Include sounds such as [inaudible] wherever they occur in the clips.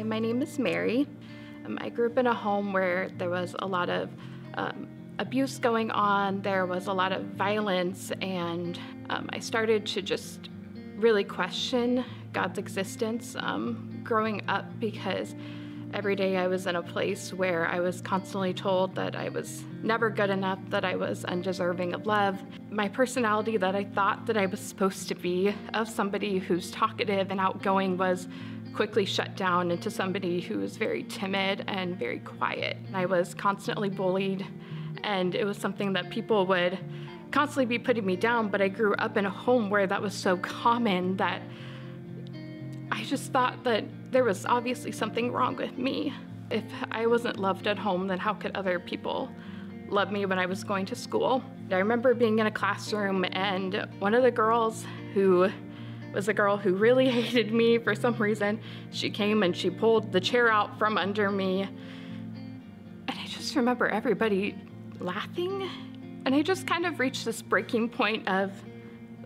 Hi, my name is Mary. Um, I grew up in a home where there was a lot of um, abuse going on, there was a lot of violence, and um, I started to just really question God's existence um, growing up because every day I was in a place where I was constantly told that I was never good enough, that I was undeserving of love. My personality that I thought that I was supposed to be of somebody who's talkative and outgoing was quickly shut down into somebody who was very timid and very quiet. I was constantly bullied and it was something that people would constantly be putting me down, but I grew up in a home where that was so common that I just thought that there was obviously something wrong with me. If I wasn't loved at home, then how could other people love me when I was going to school? I remember being in a classroom and one of the girls who was a girl who really [laughs] hated me for some reason, she came and she pulled the chair out from under me. And I just remember everybody laughing. And I just kind of reached this breaking point of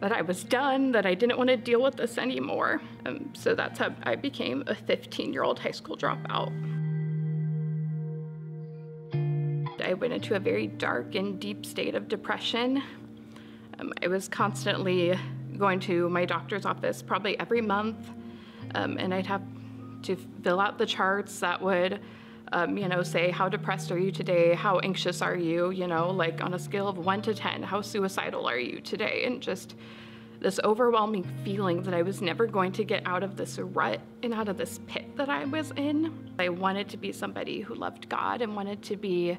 that I was done, that I didn't want to deal with this anymore. Um, so that's how I became a 15 year old high school dropout. I went into a very dark and deep state of depression. Um, I was constantly going to my doctor's office probably every month, um, and I'd have to fill out the charts that would, um, you know, say how depressed are you today, how anxious are you, you know, like on a scale of one to ten, how suicidal are you today, and just this overwhelming feeling that I was never going to get out of this rut and out of this pit that I was in. I wanted to be somebody who loved God and wanted to be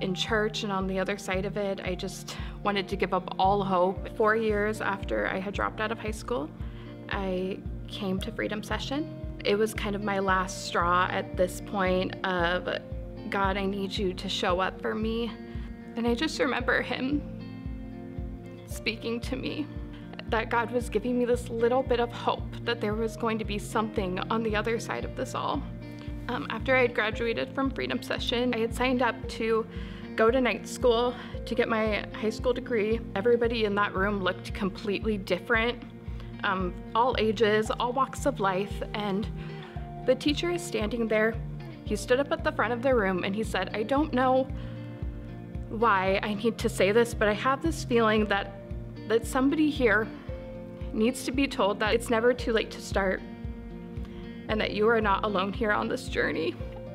in church, and on the other side of it, I just wanted to give up all hope. Four years after I had dropped out of high school, I came to Freedom Session. It was kind of my last straw at this point of, God, I need you to show up for me. And I just remember him speaking to me that God was giving me this little bit of hope that there was going to be something on the other side of this all. Um, after I had graduated from Freedom Session, I had signed up to go to night school to get my high school degree. Everybody in that room looked completely different, um, all ages, all walks of life, and the teacher is standing there. He stood up at the front of the room and he said, I don't know why I need to say this, but I have this feeling that that somebody here needs to be told that it's never too late to start and that you are not alone here on this journey.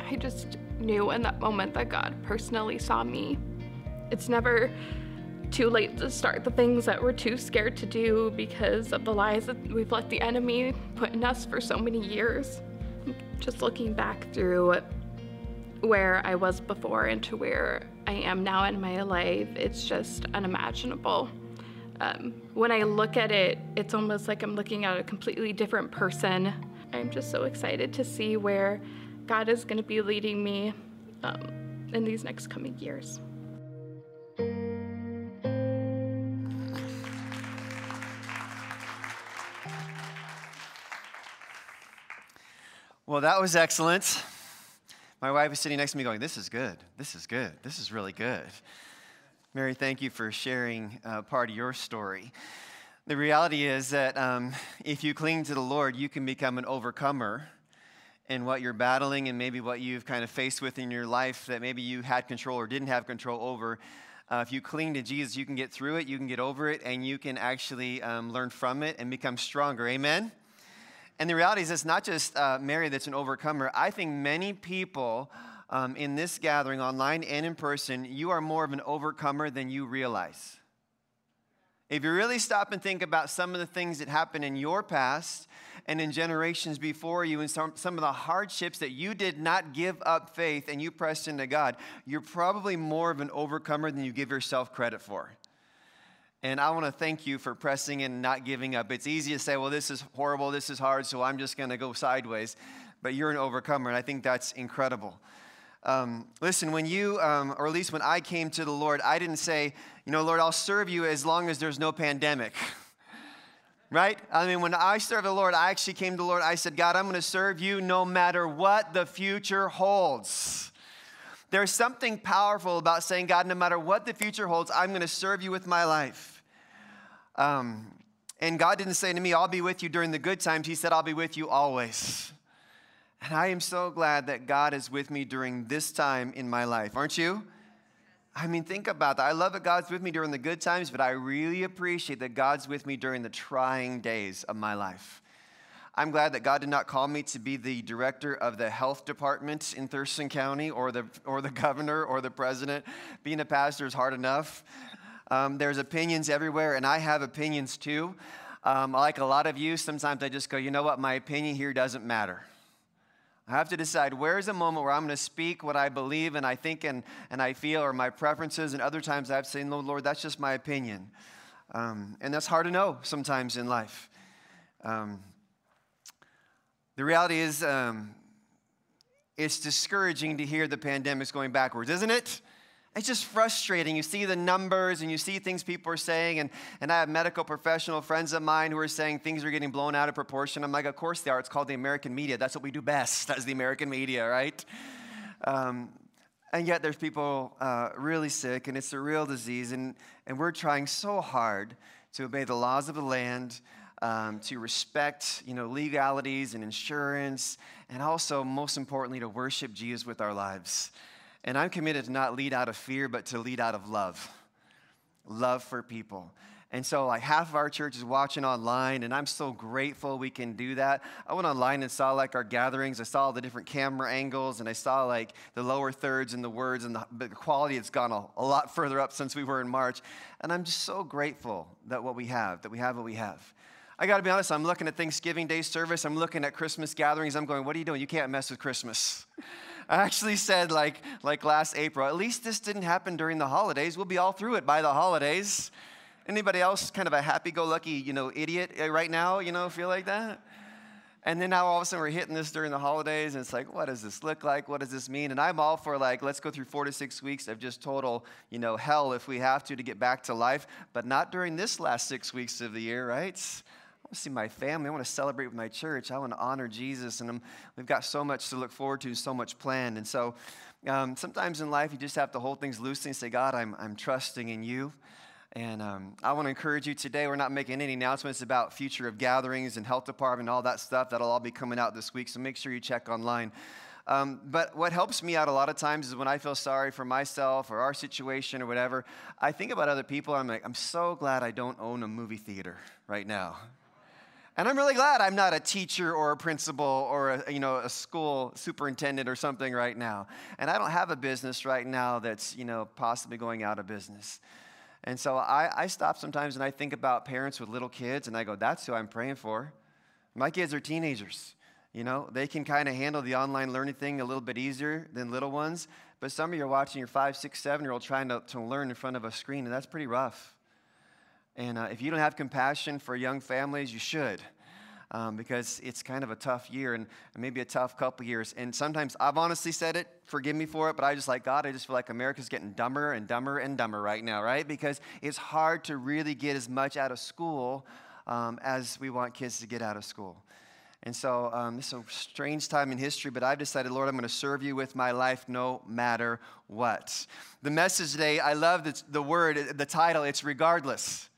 I just knew in that moment that God personally saw me. It's never too late to start the things that we're too scared to do because of the lies that we've let the enemy put in us for so many years. Just looking back through where I was before and to where I am now in my life, it's just unimaginable. Um, when I look at it, it's almost like I'm looking at a completely different person. I'm just so excited to see where God is going to be leading me um, in these next coming years. Well, that was excellent. My wife is sitting next to me going, This is good. This is good. This is really good. Mary, thank you for sharing uh, part of your story. The reality is that um, if you cling to the Lord, you can become an overcomer in what you're battling and maybe what you've kind of faced with in your life that maybe you had control or didn't have control over. Uh, if you cling to Jesus, you can get through it, you can get over it, and you can actually um, learn from it and become stronger. Amen? And the reality is, it's not just uh, Mary that's an overcomer. I think many people um, in this gathering, online and in person, you are more of an overcomer than you realize. If you really stop and think about some of the things that happened in your past and in generations before you, and some, some of the hardships that you did not give up faith and you pressed into God, you're probably more of an overcomer than you give yourself credit for. And I want to thank you for pressing and not giving up. It's easy to say, well, this is horrible, this is hard, so I'm just going to go sideways. But you're an overcomer, and I think that's incredible. Um, listen, when you, um, or at least when I came to the Lord, I didn't say, you know, Lord, I'll serve you as long as there's no pandemic. [laughs] right? I mean, when I served the Lord, I actually came to the Lord. I said, God, I'm going to serve you no matter what the future holds. There's something powerful about saying, God, no matter what the future holds, I'm going to serve you with my life. Um, and God didn't say to me, I'll be with you during the good times. He said, I'll be with you always. And I am so glad that God is with me during this time in my life, aren't you? I mean, think about that. I love that God's with me during the good times, but I really appreciate that God's with me during the trying days of my life. I'm glad that God did not call me to be the director of the health department in Thurston County or the, or the [laughs] governor or the president. Being a pastor is hard enough. Um, there's opinions everywhere, and I have opinions too. Um, like a lot of you, sometimes I just go, you know what, my opinion here doesn't matter. I have to decide where's a moment where I'm going to speak what I believe and I think and, and I feel or my preferences, and other times I have to say, no, Lord, that's just my opinion. Um, and that's hard to know sometimes in life. Um, the reality is, um, it's discouraging to hear the pandemic's going backwards, isn't it? It's just frustrating. You see the numbers and you see things people are saying, and, and I have medical professional friends of mine who are saying things are getting blown out of proportion. I'm like, of course they are. It's called the American media. That's what we do best [laughs] as the American media, right? Um, and yet there's people uh, really sick, and it's a real disease, and, and we're trying so hard to obey the laws of the land, um, to respect, you know, legalities and insurance, and also, most importantly, to worship Jesus with our lives. And I'm committed to not lead out of fear, but to lead out of love. Love for people. And so, like, half of our church is watching online, and I'm so grateful we can do that. I went online and saw, like, our gatherings. I saw the different camera angles, and I saw, like, the lower thirds and the words, and the, the quality has gone a, a lot [laughs] further up since we were in March. And I'm just so grateful that what we have, that we have what we have. I got to be honest, I'm looking at Thanksgiving Day service, I'm looking at Christmas gatherings. I'm going, what are you doing? You can't mess with Christmas. [laughs] I actually said, like, like last April, at least this didn't happen during the holidays. We'll be all through it by the holidays. Anybody else kind of a happy-go-lucky, you know, idiot uh, right now, you know, feel like that? And then now all of a sudden we're hitting this during the holidays, and it's like, what does this look like? What does this mean? And I'm all for like, let's go through four to six weeks of just total, you know, hell if we have to to get back to life, but not during this last six weeks of the year, right? Want to see my family. I want to celebrate with my church. I want to honor Jesus. And I'm, we've got so much to look forward to, so much planned. And so um, sometimes in life, you just have to hold things loosely and say, God, I'm, I'm trusting in you. And um, I want to encourage you today. We're not making any announcements about future of gatherings and health department and all that stuff. That'll all be coming out this week. So make sure you check online. Um, but what helps me out a lot of times is when I feel sorry for myself or our situation or whatever, I think about other people. I'm like, I'm so glad I don't own a movie theater right now. And I'm really glad I'm not a teacher or a principal or a, you know, a school superintendent or something right now. And I don't have a business right now that's you know, possibly going out of business. And so I, I stop sometimes and I think about parents with little kids and I go, that's who I'm praying for. My kids are teenagers. You know, they can kind of handle the online learning thing a little bit easier than little ones. But some of you are watching your five, six, seven year old trying to, to learn in front of a screen, and that's pretty rough. And uh, if you don't have compassion for young families, you should. Um, because it's kind of a tough year and maybe a tough couple years. And sometimes I've honestly said it, forgive me for it, but I just like, God, I just feel like America's getting dumber and dumber and dumber right now, right? Because it's hard to really get as much out of school um, as we want kids to get out of school. And so um, this is a strange time in history, but I've decided, Lord, I'm going to serve you with my life no matter what. The message today, I love the, the word, the title, it's regardless.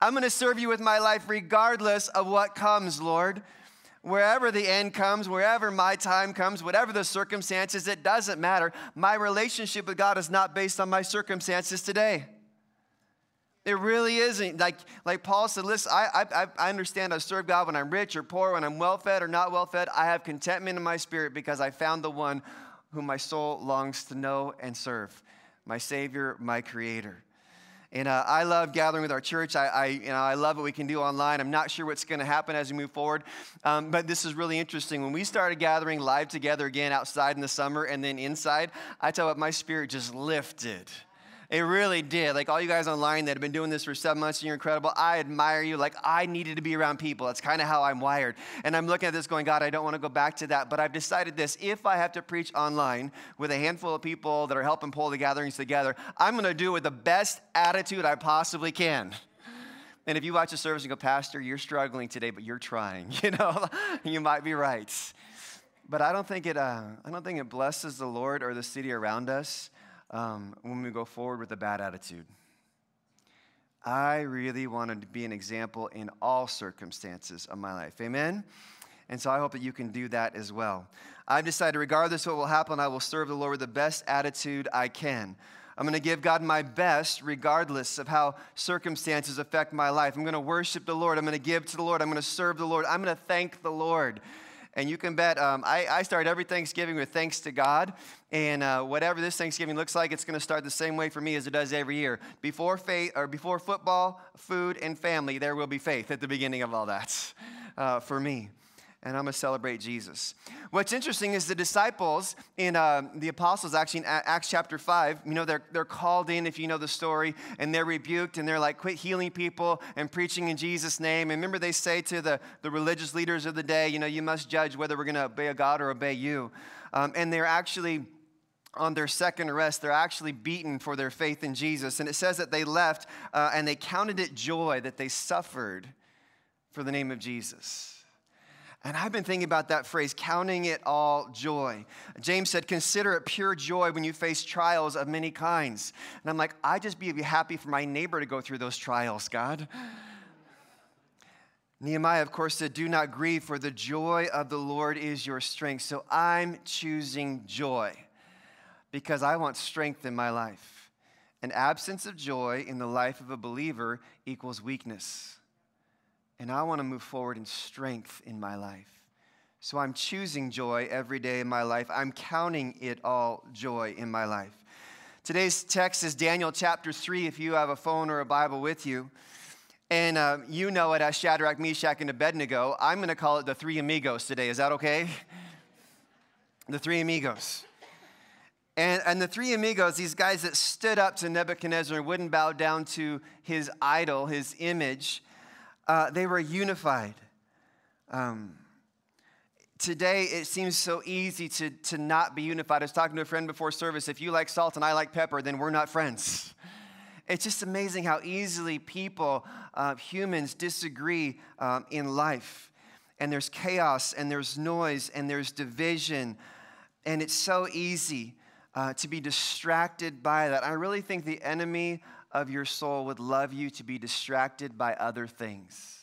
I'm going to serve you with my life regardless of what comes, Lord. Wherever the end comes, wherever my time comes, whatever the circumstances, it doesn't matter. My relationship with God is not based on my circumstances today. It really isn't. Like, like Paul said, listen, I, I, I understand I serve God when I'm rich or poor, when I'm well fed or not well fed. I have contentment in my spirit because I found the one whom my soul longs to know and serve my Savior, my Creator. And uh, I love gathering with our church. I, I, you know, I love what we can do online. I'm not sure what's going to happen as we move forward, um, but this is really interesting. When we started gathering live together again outside in the summer and then inside, I tell you my spirit just lifted. It really did. Like all you guys online that have been doing this for seven months and you're incredible, I admire you. Like I needed to be around people. That's kind of how I'm wired. And I'm looking at this going, God, I don't want to go back to that. But I've decided this if I have to preach online with a handful of people that are helping pull the gatherings together, I'm going to do it with the best attitude I possibly can. And if you watch the service and go, Pastor, you're struggling today, but you're trying, [laughs] you know, you might be right. But I don't think it, uh, I don't think it blesses the Lord or the city around us um, when we go forward with a bad attitude. I really want to be an example in all circumstances of my life. Amen? And so I hope that you can do that as well. I've decided, regardless of what will happen, I will serve the Lord with the best attitude I can. I'm going to give God my best regardless of how circumstances affect my life. I'm going to worship the Lord. I'm going to give to the Lord. I'm going to serve the Lord. I'm going to thank the Lord. And you can bet um, I, I, start every Thanksgiving with thanks to God. And uh, whatever this Thanksgiving looks like, it's going to start the same way for me as it does every year. Before faith, or before football, food, and family, there will be faith at the beginning of all that uh, for me and I'm going to celebrate Jesus. What's interesting is the disciples in uh, the apostles, actually in Acts chapter 5, you know, they're, they're called in, if you know the story, and they're rebuked, and they're like, quit healing people and preaching in Jesus' name. And remember, they say to the, the religious leaders of the day, you know, you must judge whether we're going to obey God or obey you. Um, and they're actually on their second arrest, they're actually beaten for their faith in Jesus. And it says that they left uh, and they counted it joy that they suffered for the name of Jesus. And I've been thinking about that phrase, counting it all joy. James said, Consider it pure joy when you face trials of many kinds. And I'm like, I just be happy for my neighbor to go through those trials, God. Nehemiah, of course, said, Do not grieve, for the joy of the Lord is your strength. So I'm choosing joy because I want strength in my life. An absence of joy in the life of a believer equals weakness and I want to move forward in strength in my life. So I'm choosing joy every day in my life. I'm counting it all joy in my life. Today's text is Daniel chapter 3, if you have a phone or a Bible with you. And uh, you know it as Shadrach, Meshach, and Abednego. I'm going to call it the three amigos today. Is that okay? the three amigos. And, and the three amigos, these guys that stood up to Nebuchadnezzar and wouldn't bow down to his idol, his image, uh, they were unified. Um, today, it seems so easy to, to not be unified. I was talking to a friend before service. If you like salt and I like pepper, then we're not friends. [laughs] It's just amazing how easily people, uh, humans, disagree um, in life. And there's chaos, and there's noise, and there's division. And it's so easy uh, to be distracted by that. I really think the enemy of your soul would love you to be distracted by other things.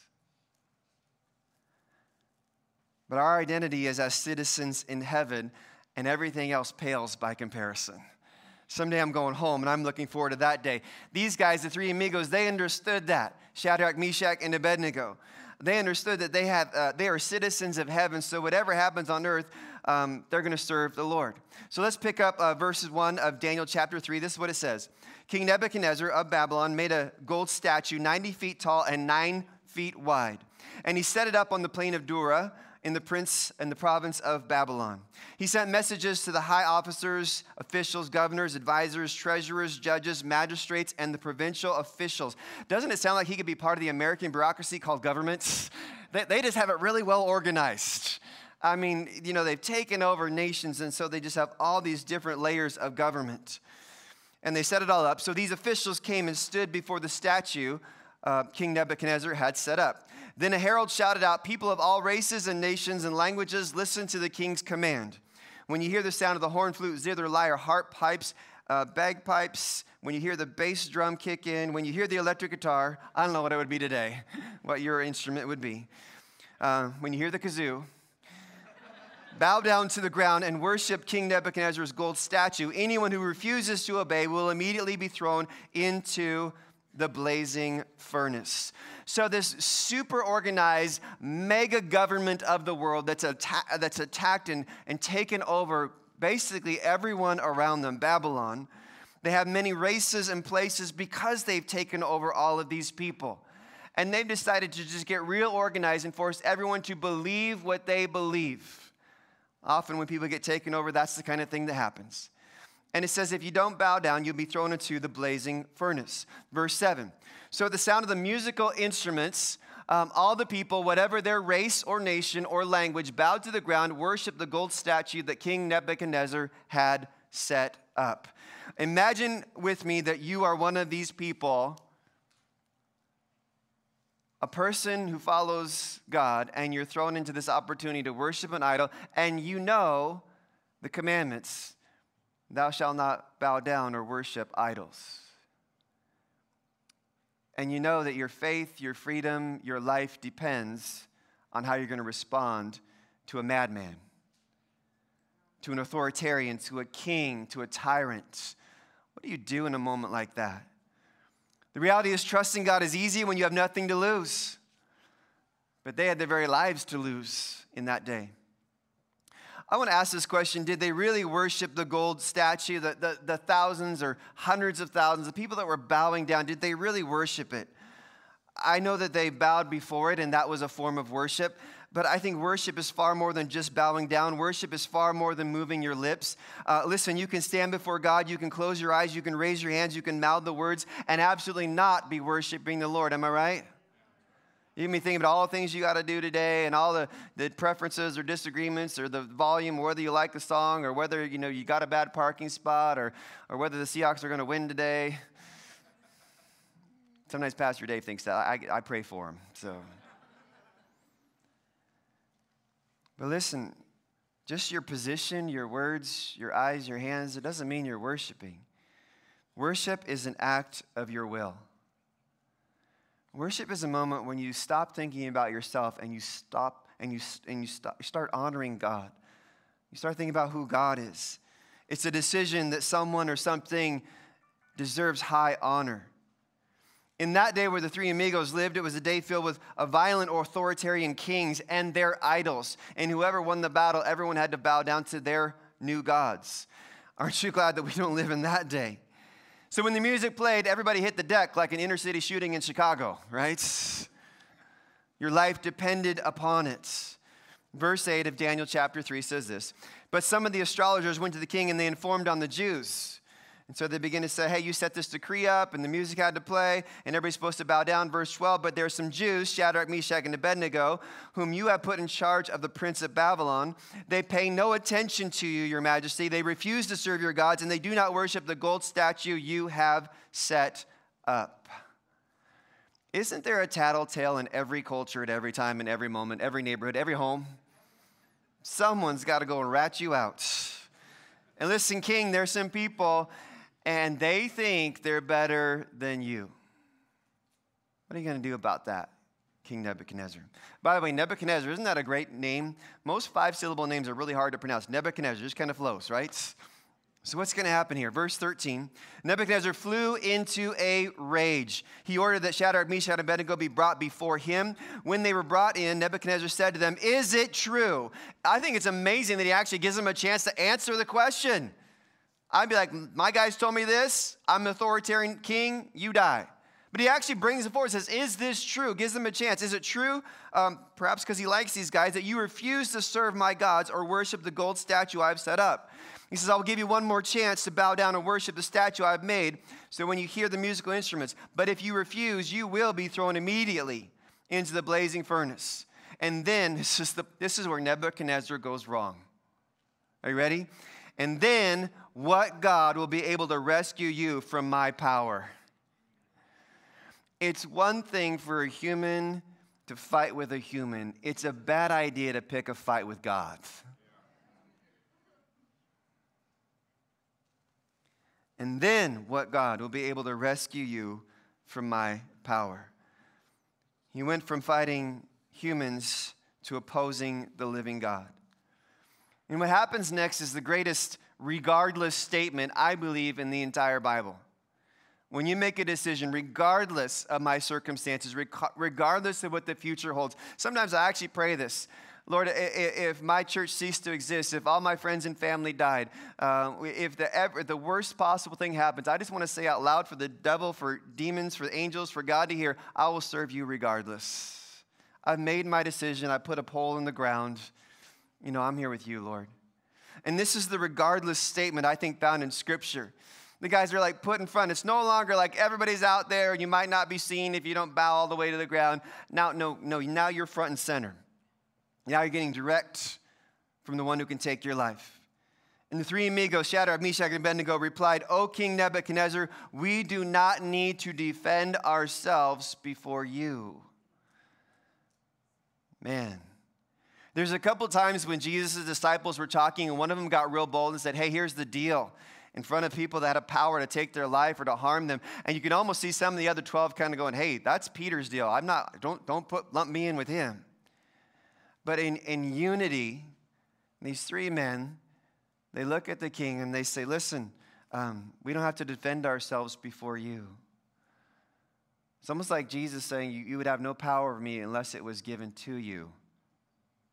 But our identity is as citizens in heaven, and everything else pales by comparison. Someday I'm going home, and I'm looking forward to that day. These guys, the three amigos, they understood that Shadrach, Meshach, and Abednego. They understood that they, have, uh, they are citizens of heaven, so whatever happens on earth, um, they're going to serve the Lord. So let's pick up uh, verses 1 of Daniel chapter 3. This is what it says King Nebuchadnezzar of Babylon made a gold statue 90 feet tall and 9 feet wide. And he set it up on the plain of Dura in the prince and the province of Babylon. He sent messages to the high officers, officials, governors, advisors, treasurers, judges, magistrates, and the provincial officials. Doesn't it sound like he could be part of the American bureaucracy called governments? [laughs] They, they just have it really well organized. I mean, you know, they've taken over nations, and so they just have all these different layers of government and they set it all up. So these officials came and stood before the statue uh, King Nebuchadnezzar had set up. Then a herald shouted out, People of all races and nations and languages, listen to the king's command. When you hear the sound of the horn, flute, zither, lyre, harp, pipes, uh, bagpipes, when you hear the bass drum kick in, when you hear the electric guitar, I don't know what it would be today, [laughs] what your instrument would be. Uh, when you hear the kazoo, bow down to the ground and worship King Nebuchadnezzar's gold statue. Anyone who refuses to obey will immediately be thrown into the blazing furnace. So, this super organized mega government of the world that's, atta- that's attacked and, and taken over basically everyone around them, Babylon, they have many races and places because they've taken over all of these people. And they've decided to just get real organized and force everyone to believe what they believe. Often, when people get taken over, that's the kind of thing that happens. And it says, if you don't bow down, you'll be thrown into the blazing furnace. Verse 7. So, at the sound of the musical instruments, um, all the people, whatever their race or nation or language, bowed to the ground, worshiped the gold statue that King Nebuchadnezzar had set up. Imagine with me that you are one of these people a person who follows God and you're thrown into this opportunity to worship an idol and you know the commandments thou shalt not bow down or worship idols. And you know that your faith, your freedom, your life depends on how you're going to respond to a madman, to an authoritarian, to a king, to a tyrant. What do you do in a moment like that? The reality is, trusting God is easy when you have nothing to lose. But they had their very lives to lose in that day. I want to ask this question Did they really worship the gold statue, the, the, the, thousands or hundreds of thousands, the people that were bowing down? Did they really worship it? I know that they bowed before it, and that was a form of worship. But I think worship is far more than just bowing down. Worship is far more than moving your lips. Uh, listen, you can stand before God, you can close your eyes, you can raise your hands, you can mouth the words, and absolutely not be worshiping the Lord. Am I right? You can be thinking about all the things you got to do today and all the, the preferences or disagreements or the volume, whether you like the song or whether you know you got a bad parking spot or, or whether the Seahawks are going to win today. Sometimes Pastor Dave thinks that. I, I pray for him. So, but listen, just your position, your words, your eyes, your hands, it doesn't mean you're worshiping. Worship is an act of your will. Worship is a moment when you stop thinking about yourself and you stop and you, and you, stop, start honoring God. You start thinking about who God is. It's a decision that someone or something deserves high honor. In that day where the three amigos lived, it was a day filled with a violent authoritarian kings and their idols. And whoever won the battle, everyone had to bow down to their new gods. Aren't you glad that we don't live in that day? So when the music played, everybody hit the deck like an inner city shooting in Chicago, right? Your life depended upon it. Verse 8 of Daniel chapter 3 says this But some of the astrologers went to the king and they informed on the Jews. And so they begin to say, hey, you set this decree up, and the music had to play, and everybody's supposed to bow down. Verse 12, but there are some Jews, Shadrach, Meshach, and Abednego, whom you have put in charge of the prince of Babylon. They pay no attention to you, your majesty. They refuse to serve your gods, and they do not worship the gold statue you have set up. Isn't there a tattletale in every culture, at every time, in every moment, every neighborhood, every home? Someone's got to go and rat you out. And listen, King, there's some people and they think they're better than you. What are you going to do about that, King Nebuchadnezzar? By the way, Nebuchadnezzar, isn't that a great name? Most five syllable names are really hard to pronounce. Nebuchadnezzar just kind of flows, right? So, what's going to happen here? Verse 13 Nebuchadnezzar flew into a rage. He ordered that Shadrach, Meshach, and Abednego be brought before him. When they were brought in, Nebuchadnezzar said to them, Is it true? I think it's amazing that he actually gives them a chance to answer the question. I'd be like, my guys told me this. I'm an authoritarian king. You die. But he actually brings it forward says, Is this true? Gives them a chance. Is it true, um, perhaps because he likes these guys, that you refuse to serve my gods or worship the gold statue I've set up? He says, I will give you one more chance to bow down and worship the statue I've made. So when you hear the musical instruments, but if you refuse, you will be thrown immediately into the blazing furnace. And then [laughs] this is, the, this is where Nebuchadnezzar goes wrong. Are you ready? And then what God will be able to rescue you from my power. It's one thing for a human to fight with a human, it's a bad idea to pick a fight with God. And then what God will be able to rescue you from my power. He went from fighting humans to opposing the living God. And what happens next is the greatest regardless statement, I believe, in the entire Bible. When you make a decision, regardless of my circumstances, regardless of what the future holds, sometimes I actually pray this. Lord, if my church ceased to exist, if all my friends and family died, uh, if the, ever, the worst possible thing happens, I just want to say out loud for the devil, for demons, for angels, for God to hear, I will serve you regardless. I've made my decision. I put a pole in the ground. You know, I'm here with you, Lord. And this is the regardless statement I think found in Scripture. The guys are like put in front. It's no longer like everybody's out there. You might not be seen if you don't bow all the way to the ground. Now, no, no, now you're front and center. Now you're getting direct from the one who can take your life. And the three amigos, Shadrach, Meshach, and Abednego, replied, O King Nebuchadnezzar, we do not need to defend ourselves before you. Man, there's a couple times when Jesus' disciples were talking, and one of them got real bold and said, Hey, here's the deal. In front of people that have power to take their life or to harm them. And you can almost see some of the other 12 kind of going, Hey, that's Peter's deal. I'm not, don't, don't put, lump me in with him. But in, in unity, these three men, they look at the king and they say, Listen, um, we don't have to defend ourselves before you. It's almost like Jesus saying, you, you would have no power over me unless it was given to you,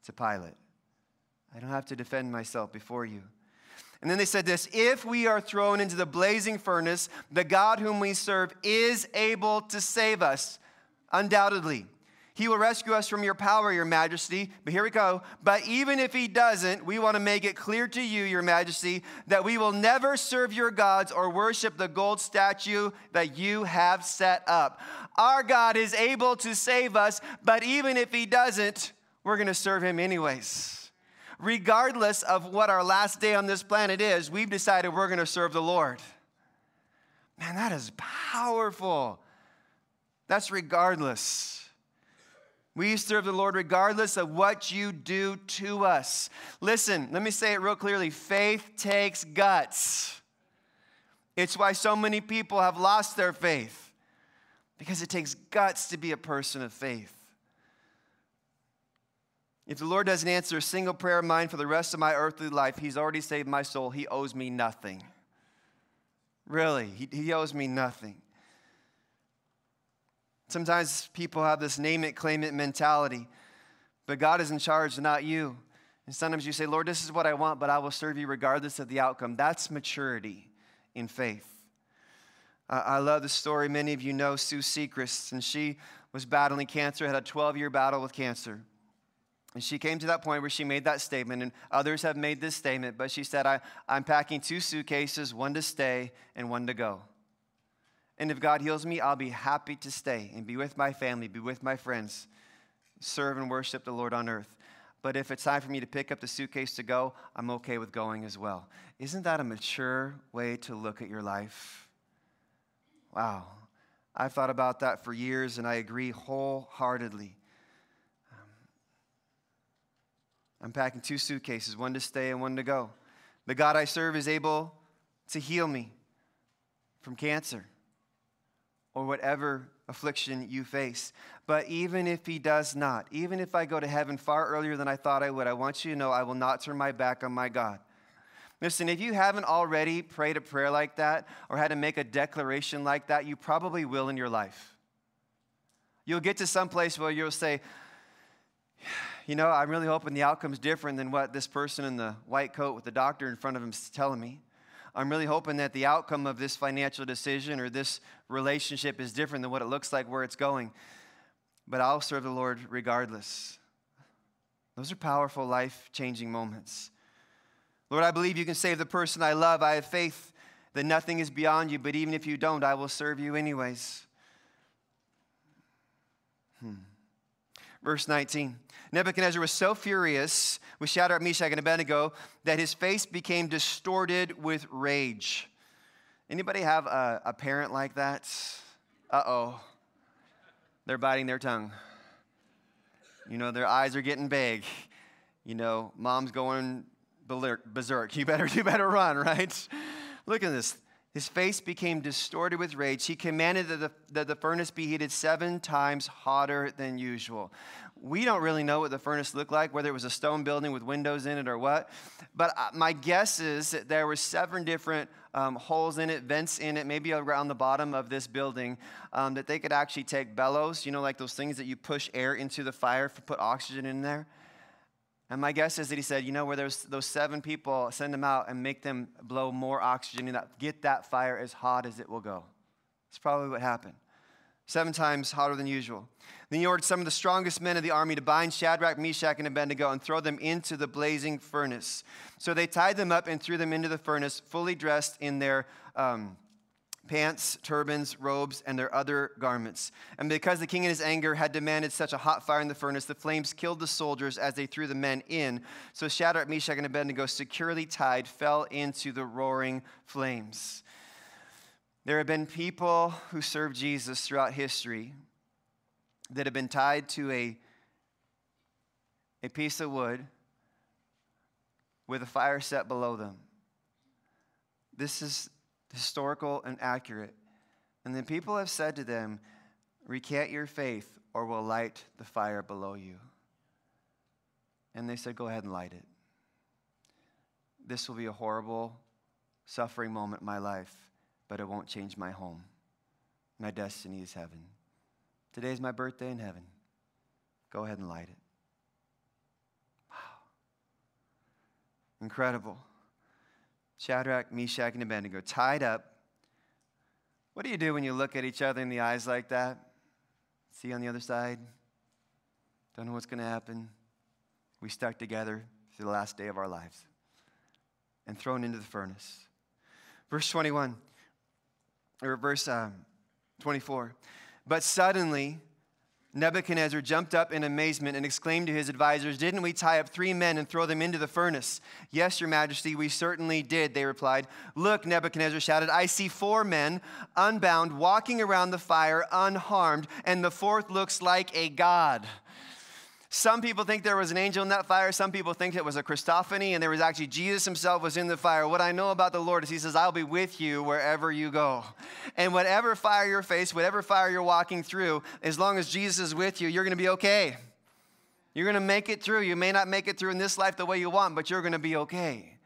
to Pilate. I don't have to defend myself before you. And then they said this if we are thrown into the blazing furnace, the God whom we serve is able to save us, undoubtedly. He will rescue us from your power, your majesty. But here we go. But even if he doesn't, we want to make it clear to you, your majesty, that we will never serve your gods or worship the gold statue that you have set up. Our God is able to save us, but even if he doesn't, we're going to serve him anyways. Regardless of what our last day on this planet is, we've decided we're going to serve the Lord. Man, that is powerful. That's regardless. We serve the Lord regardless of what you do to us. Listen, let me say it real clearly faith takes guts. It's why so many people have lost their faith, because it takes guts to be a person of faith. If the Lord doesn't answer a single prayer of mine for the rest of my earthly life, He's already saved my soul. He owes me nothing. Really, He, he owes me nothing. Sometimes people have this name it, claim it mentality, but God is in charge, not you. And sometimes you say, Lord, this is what I want, but I will serve you regardless of the outcome. That's maturity in faith. Uh, I love the story. Many of you know Sue Sechrist, and she was battling cancer, had a 12 year battle with cancer. And she came to that point where she made that statement, and others have made this statement, but she said, I, I'm packing two suitcases, one to stay and one to go. And if God heals me, I'll be happy to stay and be with my family, be with my friends, serve and worship the Lord on earth. But if it's time for me to pick up the suitcase to go, I'm okay with going as well. Isn't that a mature way to look at your life? Wow. I've thought about that for years and I agree wholeheartedly. Um, I'm packing two suitcases, one to stay and one to go. The God I serve is able to heal me from cancer or whatever affliction you face. But even if he does not, even if I go to heaven far earlier than I thought I would, I want you to know I will not turn my back on my God. Listen, if you haven't already prayed a prayer like that or had to make a declaration like that, you probably will in your life. You'll get to some place where you'll say, you know, I'm really hoping the outcome's different than what this person in the white coat with the doctor in front of him is telling me. I'm really hoping that the outcome of this financial decision or this relationship is different than what it looks like where it's going. But I'll serve the Lord regardless. Those are powerful, life changing moments. Lord, I believe you can save the person I love. I have faith that nothing is beyond you, but even if you don't, I will serve you anyways. Hmm. Verse 19 Nebuchadnezzar was so furious with Shadrach, Meshach, and Abednego that his face became distorted with rage. Anybody have a, a parent like that? Uh oh. They're biting their tongue. You know, their eyes are getting big. You know, mom's going berserk. You better, [laughs] you better run, right? Look at this. His face became distorted with rage. He commanded that the, that the furnace be heated seven times hotter than usual. We don't really know what the furnace looked like, whether it was a stone building with windows in it or what. But my guess is that there were seven different um, holes in it, vents in it, maybe around the bottom of this building, um, that they could actually take bellows, you know, like those things that you push air into the fire to put oxygen in there. And my guess is that he said, you know, where there's those seven people, send them out and make them blow more oxygen and get that fire as hot as it will go. That's probably what happened. Seven times hotter than usual. Then he ordered some of the strongest men of the army to bind Shadrach, Meshach, and Abednego and throw them into the blazing furnace. So they tied them up and threw them into the furnace, fully dressed in their um, pants, turbans, robes, and their other garments. And because the king in his anger had demanded such a hot fire in the furnace, the flames killed the soldiers as they threw the men in. So Shadrach, Meshach, and Abednego, securely tied, fell into the roaring flames. There have been people who served Jesus throughout history that have been tied to a, a piece of wood with a fire set below them. This is historical and accurate. And then people have said to them, Recant your faith, or we'll light the fire below you. And they said, Go ahead and light it. This will be a horrible, suffering moment in my life, but it won't change my home. My destiny is heaven. Today is my birthday in heaven. Go ahead and light it. Wow. Incredible. Shadrach, Meshach, and Abednego tied up. What do you do when you look at each other in the eyes like that? See on the other side? Don't know what's going to happen. We stuck together through the last day of our lives and thrown into the furnace. Verse 21, or verse um, 24. But suddenly, Nebuchadnezzar jumped up in amazement and exclaimed to his advisors, Didn't we tie up three men and throw them into the furnace? Yes, your majesty, we certainly did, they replied. Look, Nebuchadnezzar shouted, I see four men unbound walking around the fire unharmed, and the fourth looks like a god. Some people think there was an angel in that fire. Some people think it was a Christophany, and there was actually Jesus himself was in the fire. What I know about the Lord is He says, I'll be with you wherever you go. And whatever fire you're faced, whatever fire you're walking through, as long as Jesus is with you, you're going to be okay. You're going to make it through. You may not make it through in this life the way you want, but you're going to be okay.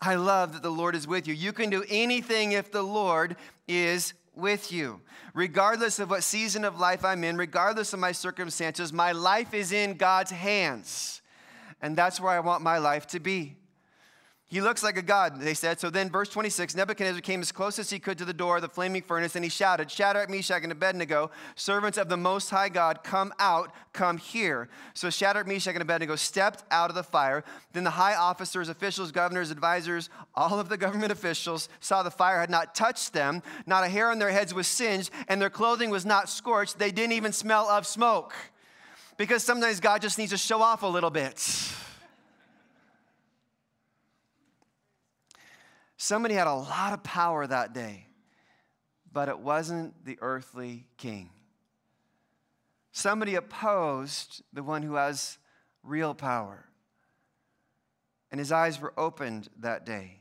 I love that the Lord is with you. You can do anything if the Lord is with you. Regardless of what season of life I'm in, regardless of my circumstances, my life is in God's hands. And that's where I want my life to be. He looks like a god, they said. So then, verse 26 Nebuchadnezzar came as close as he could to the door of the flaming furnace, and he shouted, Shadrach, Meshach, and Abednego, servants of the Most High God, come out, come here. So Shadrach, Meshach, and Abednego stepped out of the fire. Then the high officers, officials, governors, advisors, all of the government officials saw the fire had not touched them, not a hair on their heads was singed, and their clothing was not scorched. They didn't even smell of smoke. Because sometimes God just needs to show off a little bit. Somebody had a lot of power that day, but it wasn't the earthly king. Somebody opposed the one who has real power. And his eyes were opened that day.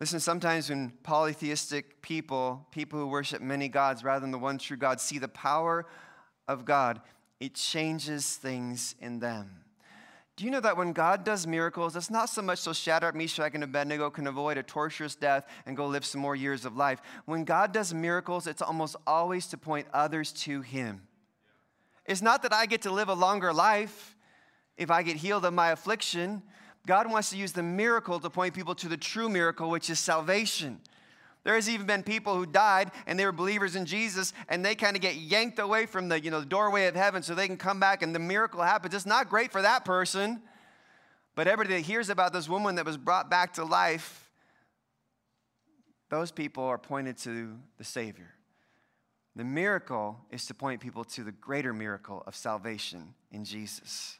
Listen, sometimes when polytheistic people, people who worship many gods rather than the one true God, see the power of God, it changes things in them. Do you know that when God does miracles, it's not so much so Shadrach, Meshach, and Abednego can avoid a torturous death and go live some more years of life. When God does miracles, it's almost always to point others to Him. It's not that I get to live a longer life if I get healed of my affliction. God wants to use the miracle to point people to the true miracle, which is salvation. There has even been people who died and they were believers in Jesus and they kind of get yanked away from the, you know, the doorway of heaven so they can come back and the miracle happens. It's not great for that person. But everybody that hears about this woman that was brought back to life, those people are pointed to the Savior. The miracle is to point people to the greater miracle of salvation in Jesus.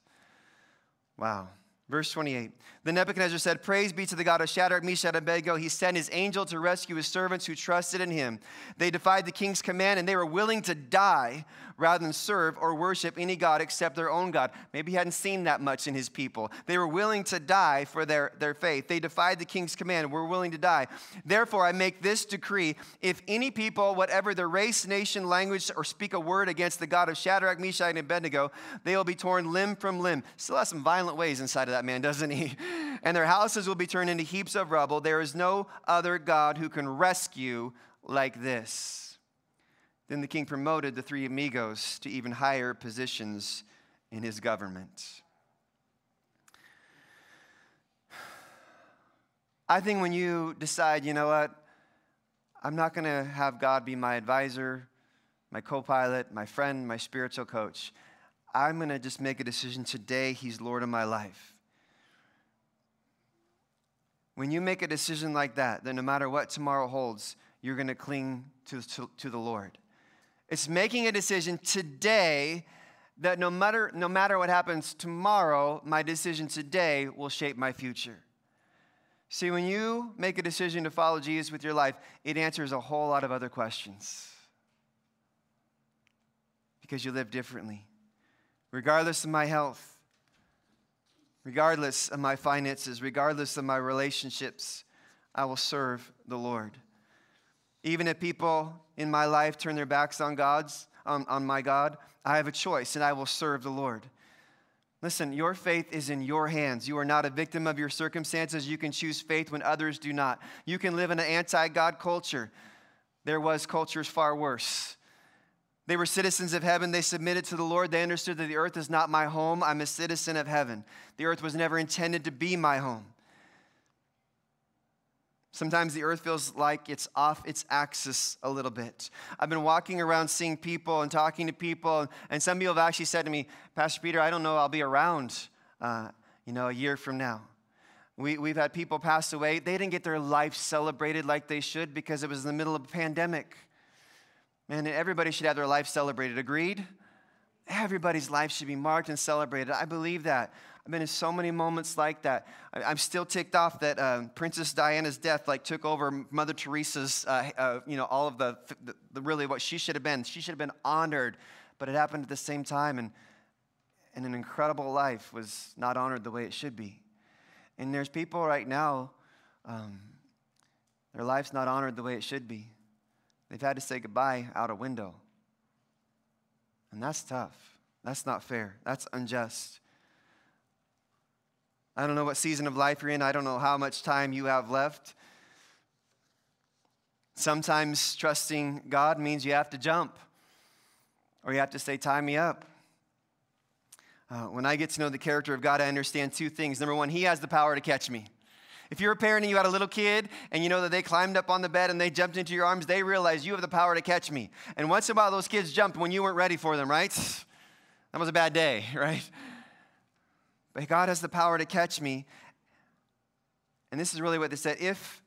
Wow. Verse 28. Then Nebuchadnezzar said, Praise be to the God of Shadrach, Meshach, and Abednego. He sent his angel to rescue his servants who trusted in him. They defied the king's command and they were willing to die rather than serve or worship any God except their own God. Maybe he hadn't seen that much in his people. They were willing to die for their, their faith. They defied the king's command and were willing to die. Therefore, I make this decree if any people, whatever their race, nation, language, or speak a word against the God of Shadrach, Meshach, and Abednego, they will be torn limb from limb. Still has some violent ways inside of that man, doesn't he? [laughs] And their houses will be turned into heaps of rubble. There is no other God who can rescue like this. Then the king promoted the three amigos to even higher positions in his government. [sighs] I think when you decide, you know what, I'm not going to have God be my advisor, my co pilot, my friend, my spiritual coach. I'm going to just make a decision today, He's Lord of my life. When you make a decision like that, then no matter what tomorrow holds, you're going to cling to, to, to the Lord. It's making a decision today that no matter, no matter what happens tomorrow, my decision today will shape my future. See, when you make a decision to follow Jesus with your life, it answers a whole lot of other questions because you live differently. Regardless of my health, regardless of my finances, regardless of my relationships, I will serve the Lord. Even if people in my life turn their backs on God's, on, on my God, I have a choice and I will serve the Lord. Listen, your faith is in your hands. You are not a victim of your circumstances. You can choose faith when others do not. You can live in an anti God culture. There was cultures far worse. They were citizens of heaven. They submitted to the Lord. They understood that the earth is not my home. I'm a citizen of heaven. The earth was never intended to be my home. Sometimes the earth feels like it's off its axis a little bit. I've been walking around seeing people and talking to people, and some people have actually said to me, Pastor Peter, I don't know I'll be around, uh, you know, a year from now. We, we've had people pass away. They didn't get their life celebrated like they should because it was in the middle of a pandemic. Man, everybody should have their life celebrated. Agreed? Everybody's life should be marked and celebrated. I believe that. I've been in so many moments like that. I, am still ticked off that uh, Princess Diana's death like took over Mother Teresa's, uh, uh, you know, all of the, the, the, really what she should have been. She should have been honored, but it happened at the same time, and, and an incredible life was not honored the way it should be. And there's people right now, um, their life's not honored the way it should be. They've had to say goodbye out a window. And that's tough. That's not fair. That's unjust. I don't know what season of life you're in. I don't know how much time you have left. Sometimes trusting God means you have to jump or you have to say, Tie me up. Uh, when I get to know the character of God, I understand two things. Number one, He has the power to catch me. If you're a parent and you had a little kid and you know that they climbed up on the bed and they jumped into your arms, they realize you have the power to catch me. And once in a while, those kids jumped when you weren't ready for them, right? [sighs] That was a bad day, [laughs] right? But God has the power to catch me. And this is really what they said. If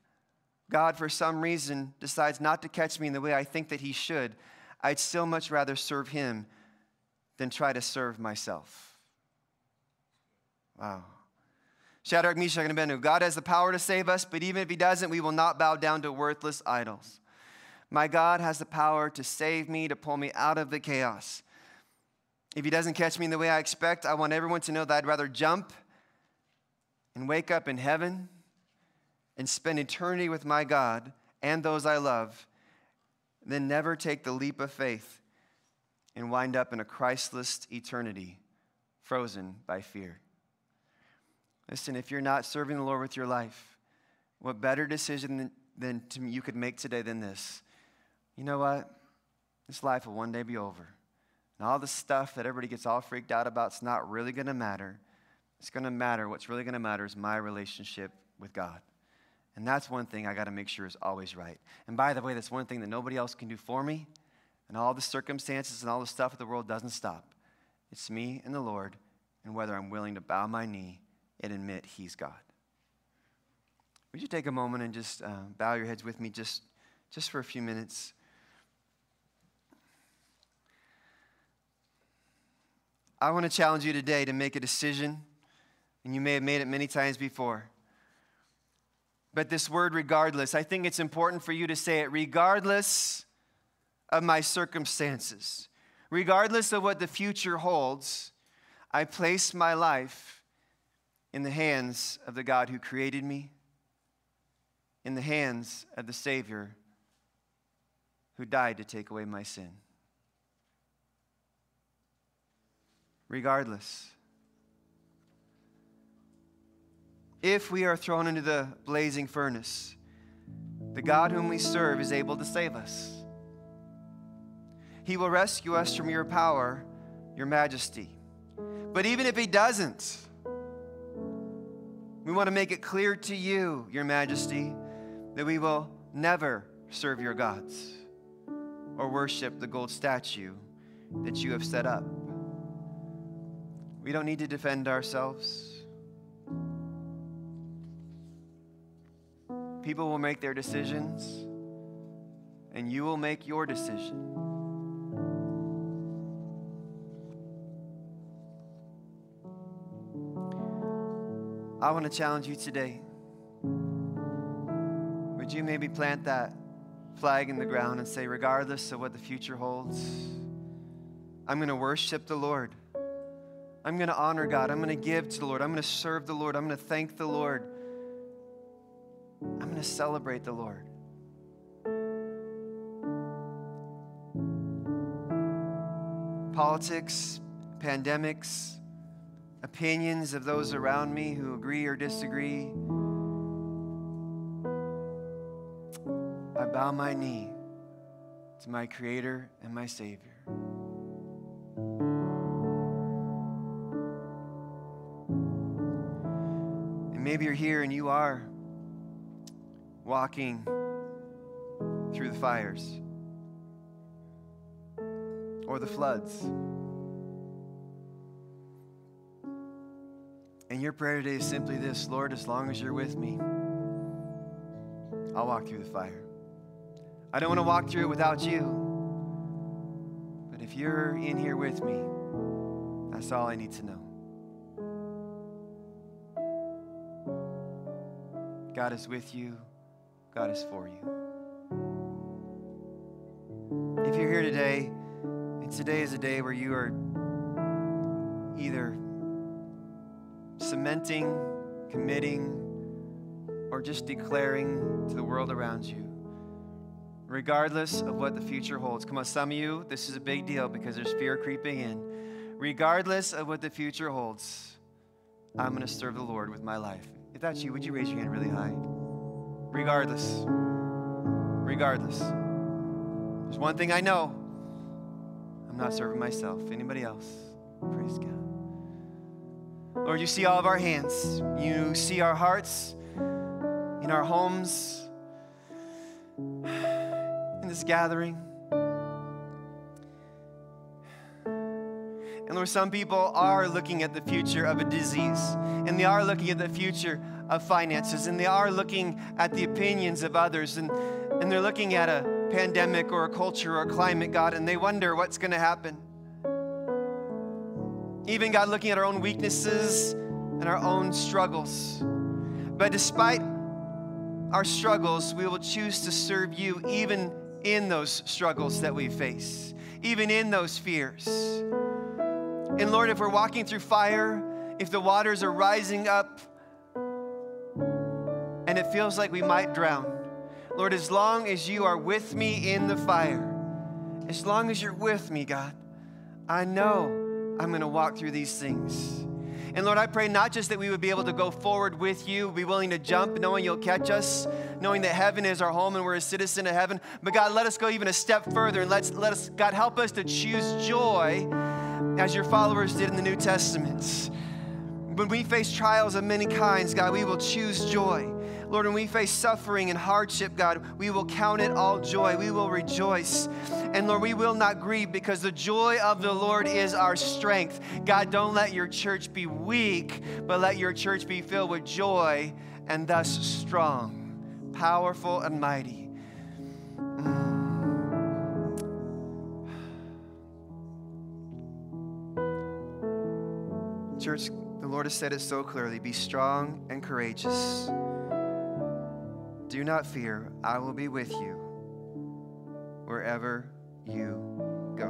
God, for some reason, decides not to catch me in the way I think that He should, I'd still much rather serve Him than try to serve myself. Wow. Shadrach, Meshach, and Abednego. God has the power to save us, but even if He doesn't, we will not bow down to worthless idols. My God has the power to save me, to pull me out of the chaos. If he doesn't catch me in the way I expect, I want everyone to know that I'd rather jump and wake up in heaven and spend eternity with my God and those I love than never take the leap of faith and wind up in a Christless eternity frozen by fear. Listen, if you're not serving the Lord with your life, what better decision than, than to, you could make today than this? You know what? This life will one day be over. And all the stuff that everybody gets all freaked out about is not really going to matter. It's going to matter. What's really going to matter is my relationship with God. And that's one thing I got to make sure is always right. And by the way, that's one thing that nobody else can do for me. And all the circumstances and all the stuff of the world doesn't stop. It's me and the Lord, and whether I'm willing to bow my knee and admit He's God. Would you take a moment and just uh, bow your heads with me just, just for a few minutes? I want to challenge you today to make a decision, and you may have made it many times before. But this word, regardless, I think it's important for you to say it regardless of my circumstances, regardless of what the future holds, I place my life in the hands of the God who created me, in the hands of the Savior who died to take away my sin. regardless. If we are thrown into the blazing furnace, the God whom we serve is able to save us. He will rescue us from your power, your majesty. But even if He doesn't, we want to make it clear to you, your majesty, that we will never serve your gods or worship the gold statue that you have set up. We don't need to defend ourselves. People will make their decisions, and you will make your decision. I want to challenge you today. Would you maybe plant that flag in the ground and say, regardless of what the future holds, I'm going to worship the Lord. I'm going to honor God. I'm going to give to the Lord. I'm going to serve the Lord. I'm going to thank the Lord. I'm going to celebrate the Lord. Politics, pandemics, opinions of those around me who agree or disagree. I bow my knee to my Creator and my Savior. And maybe you're here and you are walking through the fires or the floods. And your prayer today is simply this Lord, as long as you're with me, I'll walk through the fire. I don't want to walk through it without you. But if you're in here with me, that's all I need to know. God is with you, God is for you. If you're here today, and today is a day where you are either cementing, committing, or just declaring to the world around you, regardless of what the future holds. Come on, some of you, this is a big deal because there's fear creeping in. Regardless of what the future holds, I'm going to serve the Lord with my life. If that's you, would you raise your hand really high? Regardless. Regardless. There's one thing I know I'm not serving myself. Anybody else? Praise God. Lord, you see all of our hands. You see our hearts in our homes, in this gathering. And Lord, some people are looking at the future of a disease, and they are looking at the future of finances, and they are looking at the opinions of others, and, and they're looking at a pandemic or a culture or a climate, God, and they wonder what's going to happen. Even, God, looking at our own weaknesses and our own struggles. But despite our struggles, we will choose to serve you even in those struggles that we face, even in those fears. And Lord, if we're walking through fire, if the waters are rising up and it feels like we might drown, Lord, as long as you are with me in the fire, as long as you're with me, God, I know I'm going to walk through these things. And Lord, I pray not just that we would be able to go forward with you, be willing to jump, knowing you'll catch us, knowing that heaven is our home and we're a citizen of heaven, but God, let us go even a step further and let's, let us, God, help us to choose joy as your followers did in the New Testament. When we face trials of many kinds, God, we will choose joy. Lord, when we face suffering and hardship, God, we will count it all joy. We will rejoice. And Lord, we will not grieve because the joy of the Lord is our strength. God, don't let your church be weak, but let your church be filled with joy and thus strong, powerful, and mighty. Mm. Church, the Lord has said it so clearly be strong and courageous. Do not fear, I will be with you wherever you go.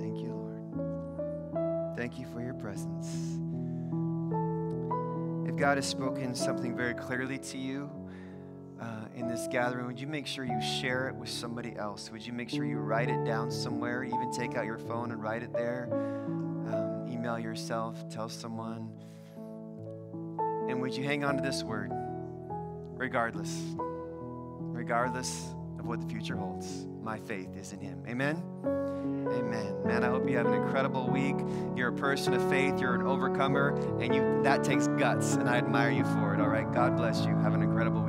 Thank you, Lord. Thank you for your presence. If God has spoken something very clearly to you uh, in this gathering, would you make sure you share it with somebody else? Would you make sure you write it down somewhere? Even take out your phone and write it there. Um, email yourself, tell someone. And would you hang on to this word, regardless? Regardless of what the future holds, my faith is in Him. Amen? Amen. Man, I hope you have an incredible week. You're a person of faith, you're an overcomer, and you that takes guts, and I admire you for it. All right? God bless you. Have an incredible